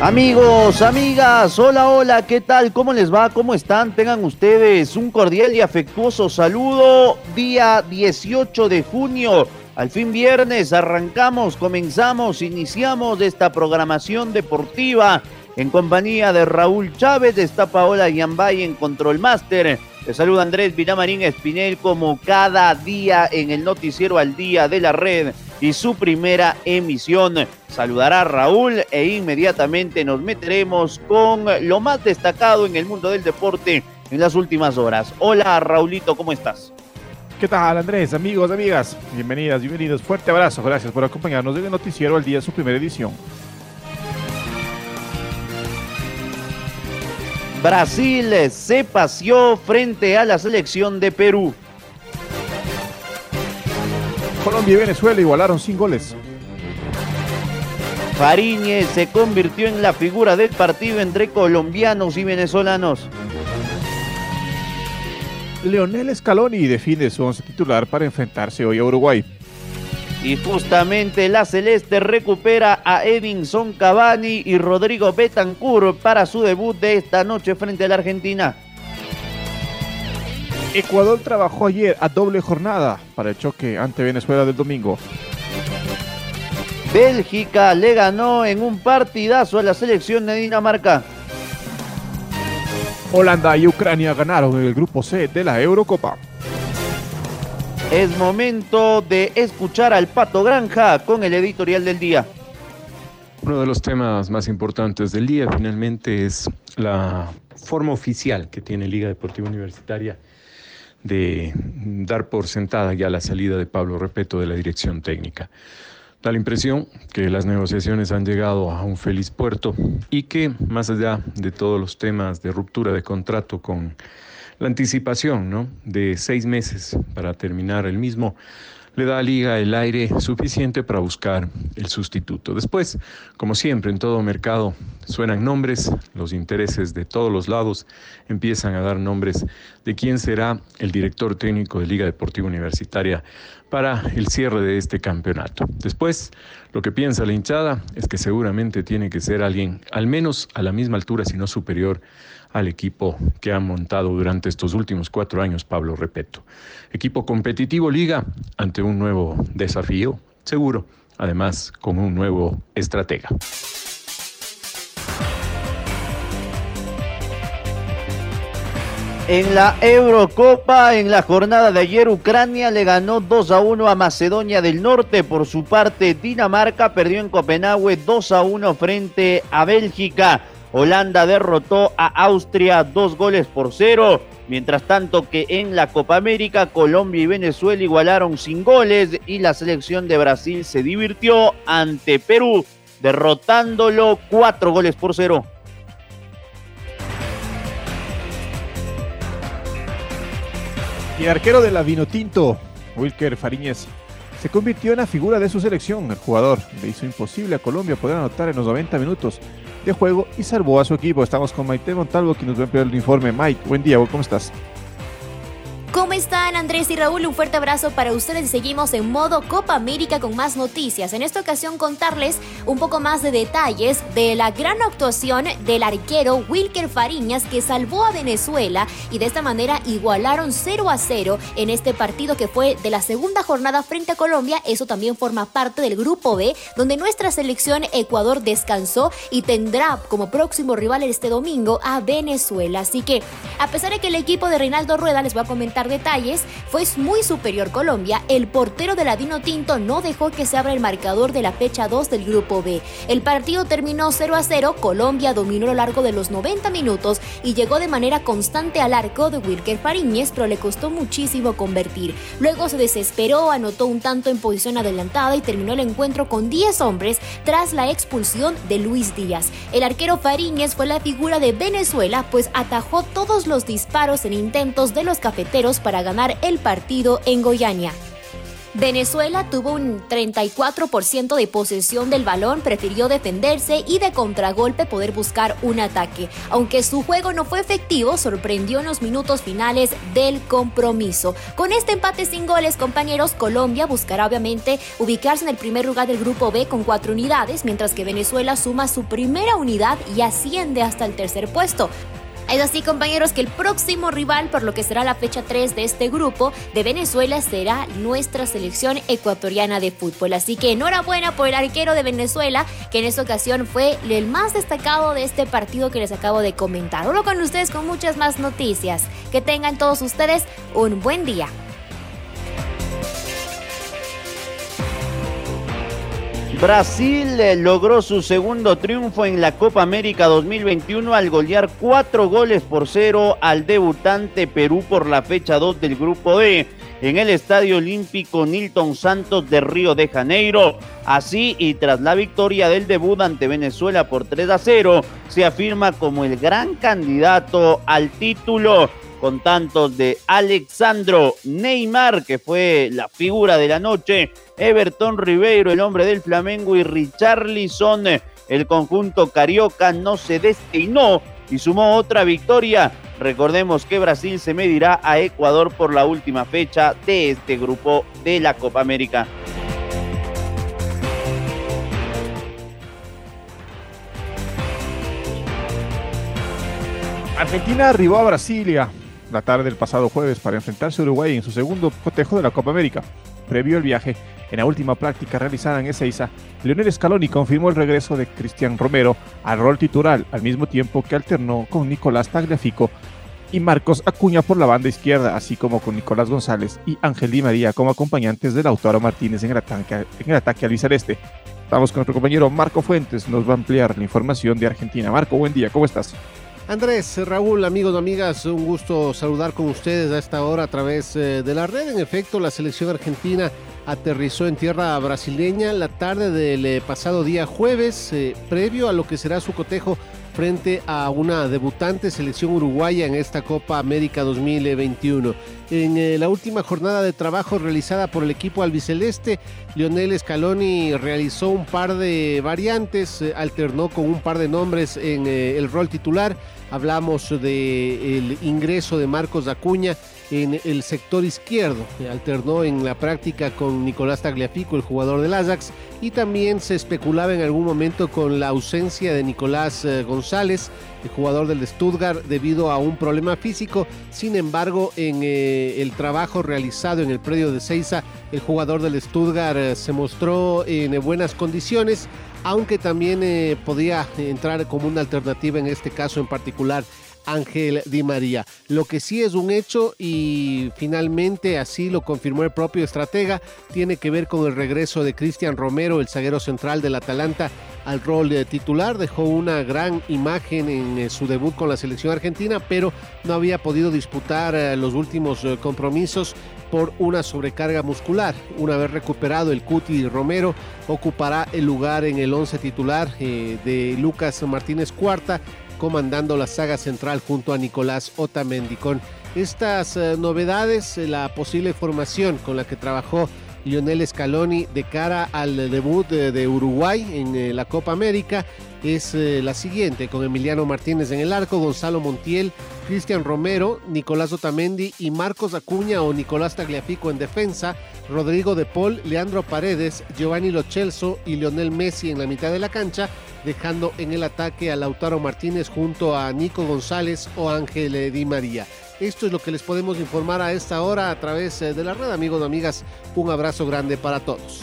Amigos, amigas, hola, hola, ¿qué tal? ¿Cómo les va? ¿Cómo están? Tengan ustedes un cordial y afectuoso saludo. Día 18 de junio, al fin viernes, arrancamos, comenzamos, iniciamos esta programación deportiva en compañía de Raúl Chávez, está Paola Yambay en Control Master. Les saluda Andrés Vilamarín Espinel como cada día en el noticiero al día de la red y su primera emisión. Saludará a Raúl e inmediatamente nos meteremos con lo más destacado en el mundo del deporte en las últimas horas. Hola Raulito, ¿cómo estás? ¿Qué tal Andrés? Amigos, amigas, bienvenidas, bienvenidos. Fuerte abrazo, gracias por acompañarnos en el noticiero al día de su primera edición. Brasil se paseó frente a la selección de Perú. Colombia y Venezuela igualaron sin goles. Fariñez se convirtió en la figura del partido entre colombianos y venezolanos. Leonel Scaloni define su once titular para enfrentarse hoy a Uruguay. Y justamente la Celeste recupera a Edinson Cavani y Rodrigo Betancourt para su debut de esta noche frente a la Argentina. Ecuador trabajó ayer a doble jornada para el choque ante Venezuela del domingo. Bélgica le ganó en un partidazo a la selección de Dinamarca. Holanda y Ucrania ganaron en el grupo C de la Eurocopa. Es momento de escuchar al Pato Granja con el editorial del día. Uno de los temas más importantes del día finalmente es la forma oficial que tiene Liga Deportiva Universitaria de dar por sentada ya la salida de Pablo Repeto de la dirección técnica. Da la impresión que las negociaciones han llegado a un feliz puerto y que, más allá de todos los temas de ruptura de contrato con la anticipación ¿no? de seis meses para terminar el mismo, le da a Liga el aire suficiente para buscar el sustituto. Después, como siempre en todo mercado, suenan nombres, los intereses de todos los lados empiezan a dar nombres de quién será el director técnico de Liga Deportiva Universitaria para el cierre de este campeonato. Después, lo que piensa la hinchada es que seguramente tiene que ser alguien al menos a la misma altura, si no superior al equipo que ha montado durante estos últimos cuatro años Pablo Repeto. Equipo competitivo Liga ante un nuevo desafío, seguro, además con un nuevo estratega. En la Eurocopa, en la jornada de ayer, Ucrania le ganó 2 a 1 a Macedonia del Norte. Por su parte, Dinamarca perdió en Copenhague 2 a 1 frente a Bélgica. Holanda derrotó a Austria dos goles por cero. Mientras tanto que en la Copa América, Colombia y Venezuela igualaron sin goles y la selección de Brasil se divirtió ante Perú, derrotándolo cuatro goles por cero. Y el arquero de la Vinotinto, Wilker Fariñez, se convirtió en la figura de su selección. El jugador le hizo imposible a Colombia poder anotar en los 90 minutos de juego y salvó a su equipo. Estamos con Maite Montalvo, quien nos va a enviar el informe. Mike, buen día, ¿cómo estás? ¿Cómo Andrés y Raúl? Un fuerte abrazo para ustedes seguimos en modo Copa América con más noticias. En esta ocasión contarles un poco más de detalles de la gran actuación del arquero Wilker Fariñas que salvó a Venezuela y de esta manera igualaron 0 a 0 en este partido que fue de la segunda jornada frente a Colombia. Eso también forma parte del grupo B donde nuestra selección Ecuador descansó y tendrá como próximo rival este domingo a Venezuela. Así que a pesar de que el equipo de Reinaldo Rueda les va a comentar detalles fue muy superior Colombia, el portero de la Dino Tinto no dejó que se abra el marcador de la fecha 2 del grupo B. El partido terminó 0 a 0, Colombia dominó a lo largo de los 90 minutos y llegó de manera constante al arco de Wilker Fariñez, pero le costó muchísimo convertir. Luego se desesperó, anotó un tanto en posición adelantada y terminó el encuentro con 10 hombres tras la expulsión de Luis Díaz. El arquero Fariñez fue la figura de Venezuela, pues atajó todos los disparos en intentos de los cafeteros para ganar el partido en Goiânia. Venezuela tuvo un 34% de posesión del balón, prefirió defenderse y de contragolpe poder buscar un ataque. Aunque su juego no fue efectivo, sorprendió en los minutos finales del compromiso. Con este empate sin goles, compañeros, Colombia buscará obviamente ubicarse en el primer lugar del grupo B con cuatro unidades, mientras que Venezuela suma su primera unidad y asciende hasta el tercer puesto. Es así, compañeros, que el próximo rival por lo que será la fecha 3 de este grupo de Venezuela será nuestra selección ecuatoriana de fútbol. Así que enhorabuena por el arquero de Venezuela, que en esta ocasión fue el más destacado de este partido que les acabo de comentar. Ahora con ustedes con muchas más noticias. Que tengan todos ustedes un buen día. Brasil eh, logró su segundo triunfo en la Copa América 2021 al golear cuatro goles por cero al debutante Perú por la fecha 2 del Grupo D en el Estadio Olímpico Nilton Santos de Río de Janeiro. Así, y tras la victoria del debut ante Venezuela por 3 a 0, se afirma como el gran candidato al título con tantos de Alexandro Neymar, que fue la figura de la noche, Everton Ribeiro, el hombre del Flamengo, y Richarlison, el conjunto carioca, no se destinó y sumó otra victoria. Recordemos que Brasil se medirá a Ecuador por la última fecha de este grupo de la Copa América. Argentina arribó a Brasilia la tarde del pasado jueves para enfrentarse a Uruguay en su segundo cotejo de la Copa América. Previo al viaje, en la última práctica realizada en Ezeiza, Leonel Scaloni confirmó el regreso de Cristian Romero al rol titular, al mismo tiempo que alternó con Nicolás Tagliafico y Marcos Acuña por la banda izquierda, así como con Nicolás González y Ángel Di María como acompañantes de Lautaro Martínez en el ataque, en el al. Estamos con nuestro compañero Marco Fuentes, nos va a ampliar la información de Argentina. Marco, buen día, ¿cómo estás? Andrés, Raúl, amigos amigas, un gusto saludar con ustedes a esta hora a través eh, de la red. En efecto, la selección argentina aterrizó en tierra brasileña la tarde del eh, pasado día jueves, eh, previo a lo que será su cotejo frente a una debutante selección uruguaya en esta Copa América 2021. En la última jornada de trabajo realizada por el equipo albiceleste, Lionel Scaloni realizó un par de variantes, alternó con un par de nombres en el rol titular Hablamos del ingreso de Marcos Acuña en el sector izquierdo. Alternó en la práctica con Nicolás Tagliafico, el jugador del Ajax, y también se especulaba en algún momento con la ausencia de Nicolás eh, González, el jugador del Stuttgart, debido a un problema físico. Sin embargo, en eh, el trabajo realizado en el predio de Seiza, el jugador del Stuttgart eh, se mostró en buenas condiciones aunque también eh, podía entrar como una alternativa en este caso en particular Ángel Di María. Lo que sí es un hecho y finalmente así lo confirmó el propio estratega, tiene que ver con el regreso de Cristian Romero, el zaguero central del Atalanta, al rol de titular. Dejó una gran imagen en eh, su debut con la selección argentina, pero no había podido disputar eh, los últimos compromisos por una sobrecarga muscular. Una vez recuperado el Cuti Romero, ocupará el lugar en el 11 titular eh, de Lucas Martínez Cuarta, comandando la saga central junto a Nicolás Otamendi. Con estas eh, novedades, eh, la posible formación con la que trabajó Lionel Scaloni de cara al debut de, Uruguay en la Copa América es la siguiente, con Emiliano Martínez en el arco, Gonzalo Montiel, Cristian Romero, Nicolás Otamendi y Marcos Acuña o Nicolás Tagliafico en defensa, Rodrigo de Paul, Leandro Paredes, Giovanni Lochelso y Lionel Messi en la mitad de la cancha, dejando en el ataque a Lautaro Martínez junto a Nico González o Ángel Di María. Esto es lo que les podemos informar a esta hora a través eh, de la red, amigos y amigas. Un abrazo grande para todos.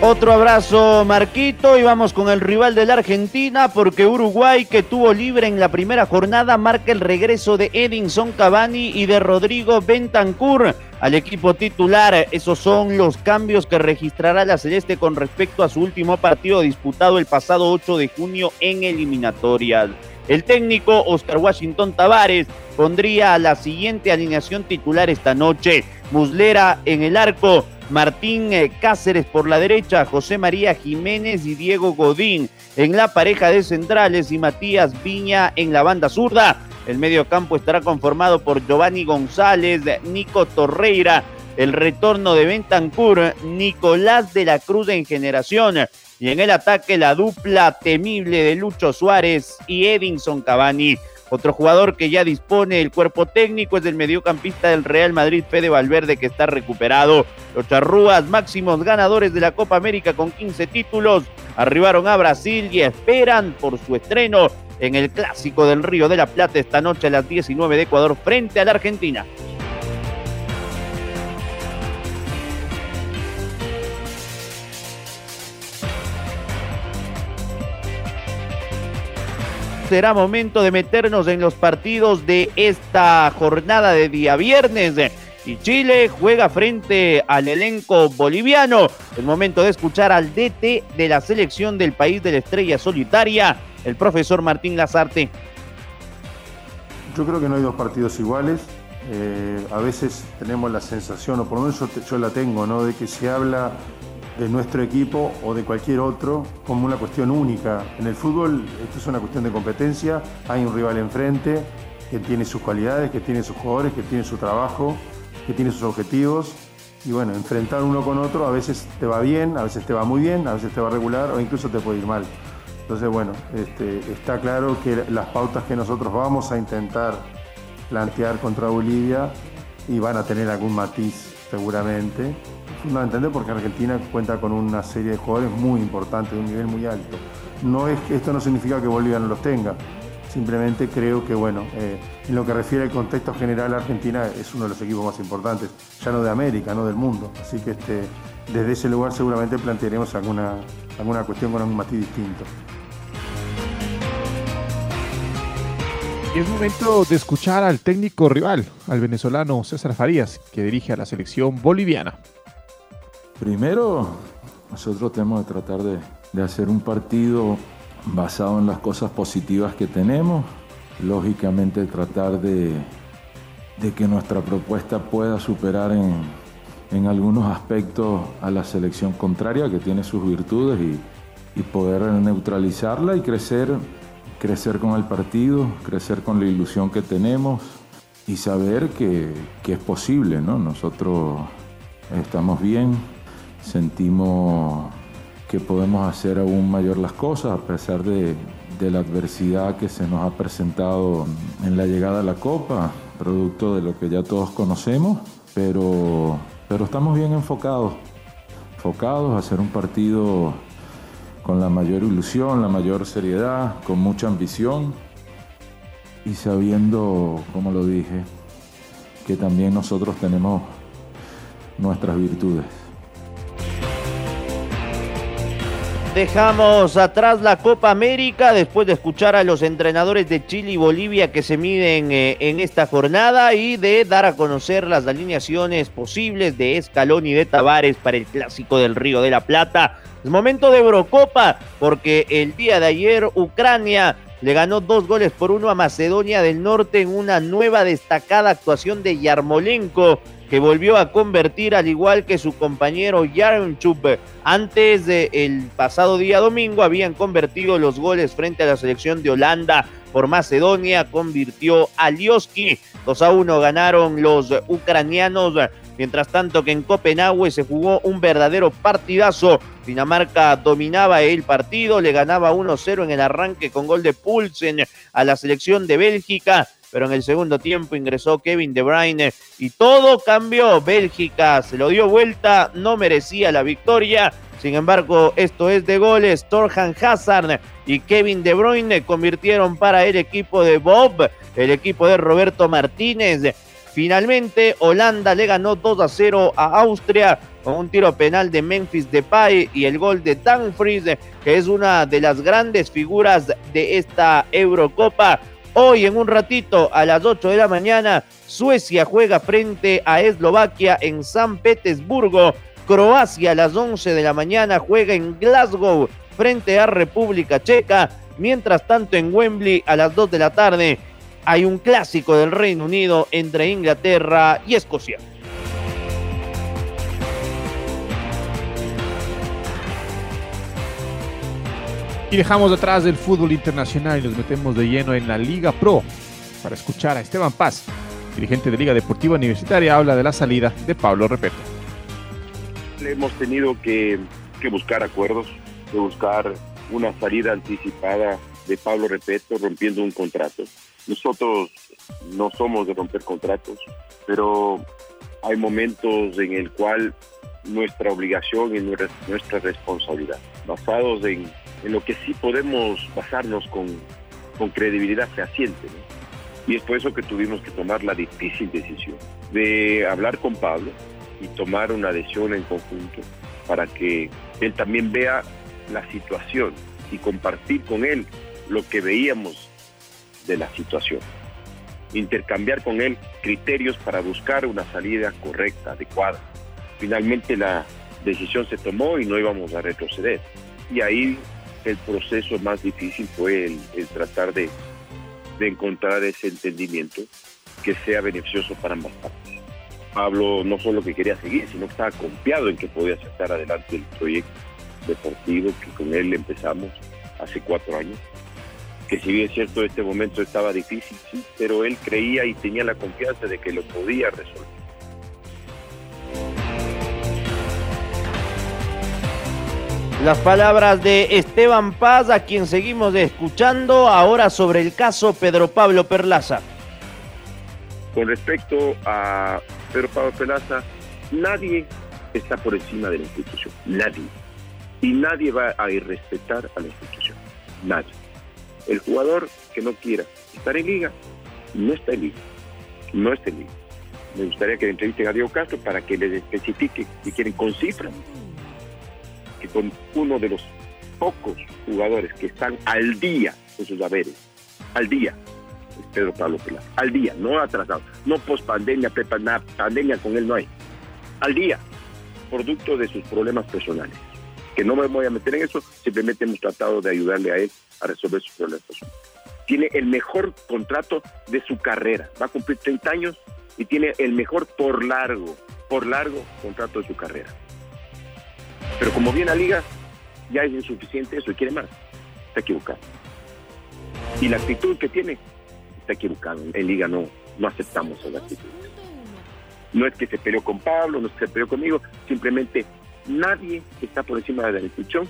Otro abrazo, Marquito, y vamos con el rival de la Argentina, porque Uruguay, que tuvo libre en la primera jornada, marca el regreso de Edinson Cavani y de Rodrigo Bentancur al equipo titular. Esos son los cambios que registrará la Celeste con respecto a su último partido disputado el pasado 8 de junio en eliminatorias. El técnico Oscar Washington Tavares pondría la siguiente alineación titular esta noche. Muslera en el arco, Martín eh, Cáceres por la derecha, José María Jiménez y Diego Godín en la pareja de centrales y Matías Viña en la banda zurda. El medio campo estará conformado por Giovanni González, Nico Torreira, el retorno de Bentancur, Nicolás de la Cruz en generación y en el ataque la dupla temible de Lucho Suárez y Edinson Cavani. Otro jugador que ya dispone el cuerpo técnico es el mediocampista del Real Madrid, Fede Valverde, que está recuperado. Los charrúas, máximos ganadores de la Copa América con 15 títulos, arribaron a Brasil y esperan por su estreno en el Clásico del Río de la Plata esta noche a las 19 de Ecuador frente a la Argentina. Será momento de meternos en los partidos de esta jornada de día viernes. Y Chile juega frente al elenco boliviano. Es momento de escuchar al DT de la selección del país de la estrella solitaria, el profesor Martín Lazarte. Yo creo que no hay dos partidos iguales. Eh, a veces tenemos la sensación, o por lo menos yo, yo la tengo, ¿no? de que se habla de nuestro equipo o de cualquier otro como una cuestión única. En el fútbol esto es una cuestión de competencia, hay un rival enfrente que tiene sus cualidades, que tiene sus jugadores, que tiene su trabajo, que tiene sus objetivos. Y bueno, enfrentar uno con otro a veces te va bien, a veces te va muy bien, a veces te va regular o incluso te puede ir mal. Entonces, bueno, este, está claro que las pautas que nosotros vamos a intentar plantear contra Bolivia y van a tener algún matiz seguramente, fundamentalmente porque Argentina cuenta con una serie de jugadores muy importantes, de un nivel muy alto. No es, esto no significa que Bolivia no los tenga, simplemente creo que, bueno, eh, en lo que refiere al contexto general, Argentina es uno de los equipos más importantes, ya no de América, no del mundo. Así que este, desde ese lugar seguramente plantearemos alguna, alguna cuestión con un matiz distinto. Es momento de escuchar al técnico rival, al venezolano César Farías, que dirige a la selección boliviana. Primero, nosotros tenemos que tratar de, hacer un partido basado en las cosas positivas que tenemos. Lógicamente tratar de, que nuestra propuesta pueda superar en, algunos aspectos a la selección contraria, que tiene sus virtudes, y, poder neutralizarla y crecer, crecer con el partido, crecer con la ilusión que tenemos y saber que, que es posible, ¿no? Nosotros estamos bien, sentimos que podemos hacer aún mayor las cosas a pesar de, la adversidad que se nos ha presentado en la llegada a la Copa, producto de lo que ya todos conocemos, pero, pero estamos bien enfocados, enfocados a hacer un partido con la mayor ilusión, la mayor seriedad, con mucha ambición y sabiendo, como lo dije, que también nosotros tenemos nuestras virtudes. Dejamos atrás la Copa América después de escuchar a los entrenadores de Chile y Bolivia que se miden eh, en esta jornada y de dar a conocer las alineaciones posibles de Escalón y de Tavares para el Clásico del Río de la Plata. Es momento de Eurocopa porque el día de ayer Ucrania le ganó dos goles por uno a Macedonia del Norte en una nueva destacada actuación de Yarmolenko que volvió a convertir al igual que su compañero Yarmchuk. Antes del pasado día domingo habían convertido los goles frente a la selección de Holanda por Macedonia, convirtió a Lioski. 2 a 1 ganaron los ucranianos. Mientras tanto que en Copenhague se jugó un verdadero partidazo. Dinamarca dominaba el partido, le ganaba 1-0 en el arranque con gol de Pulsen a la selección de Bélgica pero en el segundo tiempo ingresó Kevin De Bruyne y todo cambió. Bélgica se lo dio vuelta, no merecía la victoria. Sin embargo, esto es de goles. Torjan Hazard y Kevin De Bruyne convirtieron para el equipo de Bob, el equipo de Roberto Martínez. Finalmente, Holanda le ganó 2 a 0 a Austria con un tiro penal de Memphis Depay y el gol de Dumfries, que es una de las grandes figuras de esta Eurocopa. Hoy en un ratito a las 8 de la mañana, Suecia juega frente a Eslovaquia en San Petersburgo. Croacia a las 11 de la mañana juega en Glasgow frente a República Checa. Mientras tanto en Wembley a las 2 de la tarde hay un clásico del Reino Unido entre Inglaterra y Escocia. Y dejamos detrás del fútbol internacional y nos metemos de lleno en la Liga Pro para escuchar a Esteban Paz, dirigente de Liga Deportiva Universitaria, habla de la salida de Pablo Repeto. Hemos tenido que, que buscar acuerdos, de buscar una salida anticipada de Pablo Repeto rompiendo un contrato. Nosotros no somos de romper contratos, pero hay momentos en el cual nuestra obligación y nuestra responsabilidad, basados en, en lo que sí podemos basarnos con, con credibilidad fehaciente. ¿no? Y es por eso que tuvimos que tomar la difícil decisión de hablar con Pablo y tomar una decisión en conjunto para que él también vea la situación y compartir con él lo que veíamos de la situación. Intercambiar con él criterios para buscar una salida correcta, adecuada. Finalmente la decisión se tomó y no íbamos a retroceder. Y ahí el proceso más difícil fue el, tratar de, de encontrar ese entendimiento que sea beneficioso para ambas partes. Pablo no solo que quería seguir, sino que estaba confiado en que podía sacar adelante el proyecto deportivo que con él empezamos hace cuatro años que si bien es cierto este momento estaba difícil, sí, pero él creía y tenía la confianza de que lo podía resolver. Las palabras de Esteban Paz, a quien seguimos escuchando ahora sobre el caso Pedro Pablo Perlaza. Con respecto a Pedro Pablo Perlaza, nadie está por encima de la institución, nadie. Y nadie va a irrespetar a la institución, nadie. El jugador que no quiera estar en liga, no está en liga. No está en liga. Me gustaría que le entrevisten a Diego Castro para que les especifique, si quieren, con cifras, que con uno de los pocos jugadores que están al día con sus haberes, al día, es Pedro Pablo Peláez, al día, no atrasado, no post pandemia, pandemia con él no hay, al día, producto de sus problemas personales que no me voy a meter en eso, simplemente hemos tratado de ayudarle a él a resolver sus problemas. Tiene el mejor contrato de su carrera, va a cumplir 30 años y tiene el mejor por largo, por largo contrato de su carrera. Pero como viene a liga, ya es insuficiente eso y quiere más. Está equivocado. Y la actitud que tiene, está equivocado. En liga no, no aceptamos esa actitud. No es que se peleó con Pablo, no es que se peleó conmigo, simplemente nadie está por encima de la institución.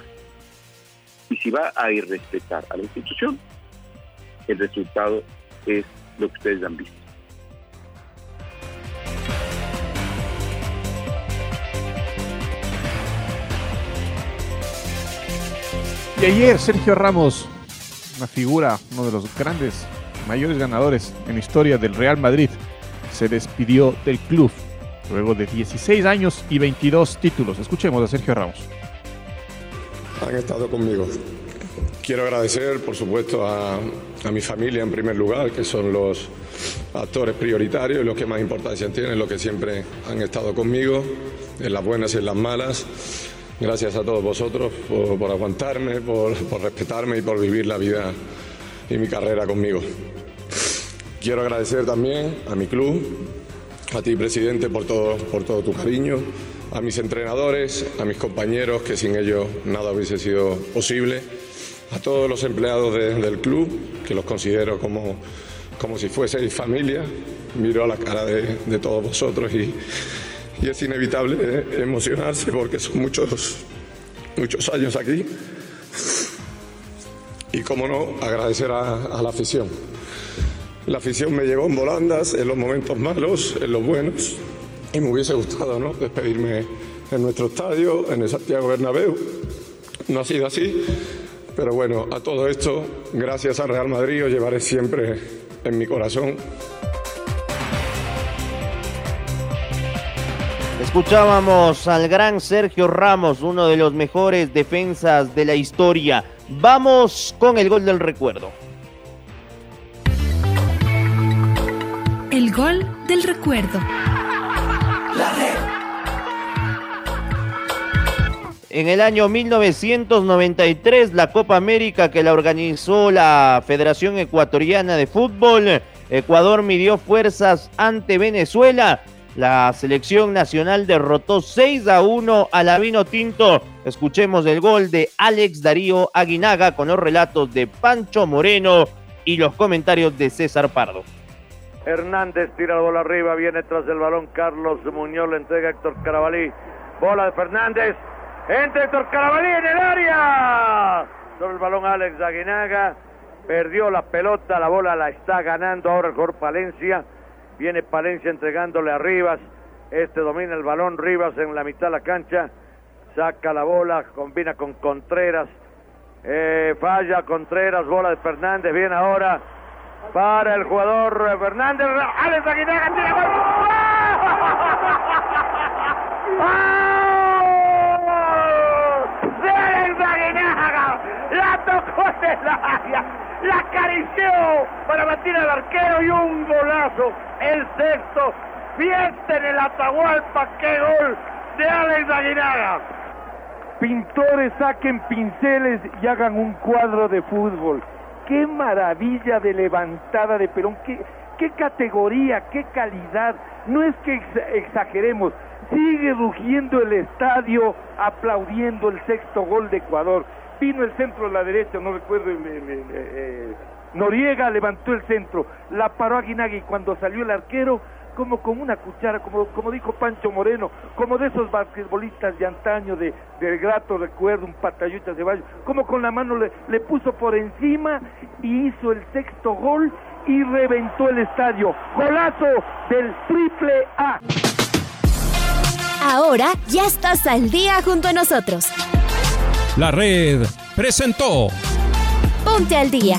Y si va a irrespetar a la institución, el resultado es lo que ustedes han visto. Y ayer Sergio Ramos, una figura, uno de los grandes, mayores ganadores en historia del Real Madrid, se despidió del club luego de 16 años y 22 títulos. Escuchemos a Sergio Ramos. Han estado conmigo. Quiero agradecer, por supuesto, a, mi familia en primer lugar, que son los actores prioritarios y los que más importancia tienen, los que siempre han estado conmigo, en las buenas y en las malas. Gracias a todos vosotros por, aguantarme, por, por respetarme y por vivir la vida y mi carrera conmigo. Quiero agradecer también a mi club, a ti, presidente, por todo, por todo tu cariño, a mis entrenadores, a mis compañeros, que sin ellos nada hubiese sido posible, a todos los empleados del club, que los considero como, como si fueseis familia. Miro a la cara de, todos vosotros y, es inevitable eh, emocionarse porque son muchos, muchos años aquí. Y, como no, agradecer a la afición la afición me llevó en volandas en los momentos malos, en los buenos. Y me hubiese gustado ¿no? despedirme en nuestro estadio, en el Santiago Bernabéu. No ha sido así, pero bueno, a todo esto, gracias al Real Madrid, os llevaré siempre en mi corazón. Escuchábamos al gran Sergio Ramos, uno de los mejores defensas de la historia. Vamos con el gol del recuerdo. El gol del recuerdo. En el año 1993, la Copa América que la organizó la Federación Ecuatoriana de Fútbol, Ecuador midió fuerzas ante Venezuela. La selección nacional derrotó 6 a 1 a la Vino Tinto. Escuchemos el gol de Alex Darío Aguinaga con los relatos de Pancho Moreno y los comentarios de César Pardo. Hernández tira la bola arriba, viene tras el balón Carlos Muñoz, le entrega a Héctor Carabalí. Bola de Fernández, entra Héctor Carabalí en el área. Sobre el balón Alex Aguinaga, perdió la pelota, la bola la está ganando ahora el jugador Palencia. Viene Palencia entregándole a Rivas. Este domina el balón, Rivas en la mitad de la cancha. Saca la bola, combina con Contreras. Eh, falla Contreras, bola de Fernández. Viene ahora para el jugador Fernández. Alex Aguinaga tiene gol. ¡Oh! ¡De Alex Aguinaga! La tocó en el área, la acarició para batir al arquero y un golazo. El sexto, fiesta en el Atahualpa. ¡Qué gol de Alex Aguinaga! Pintores saquen pinceles y hagan un cuadro de fútbol qué maravilla de levantada de Perón, qué, categoría, qué calidad. No es que exageremos, sigue rugiendo el estadio aplaudiendo el sexto gol de Ecuador. Vino el centro a la derecha, no recuerdo, Noriega levantó el centro, la paró Aguinaga y cuando salió el arquero, como con una cuchara, como, como dijo Pancho Moreno, como de esos basquetbolistas de antaño, de, del grato recuerdo, un patayuta de Valle, como con la mano le, le puso por encima y hizo el sexto gol y reventó el estadio. Golazo del triple A. Ahora ya estás al día junto a nosotros. La red presentó. Ponte al día.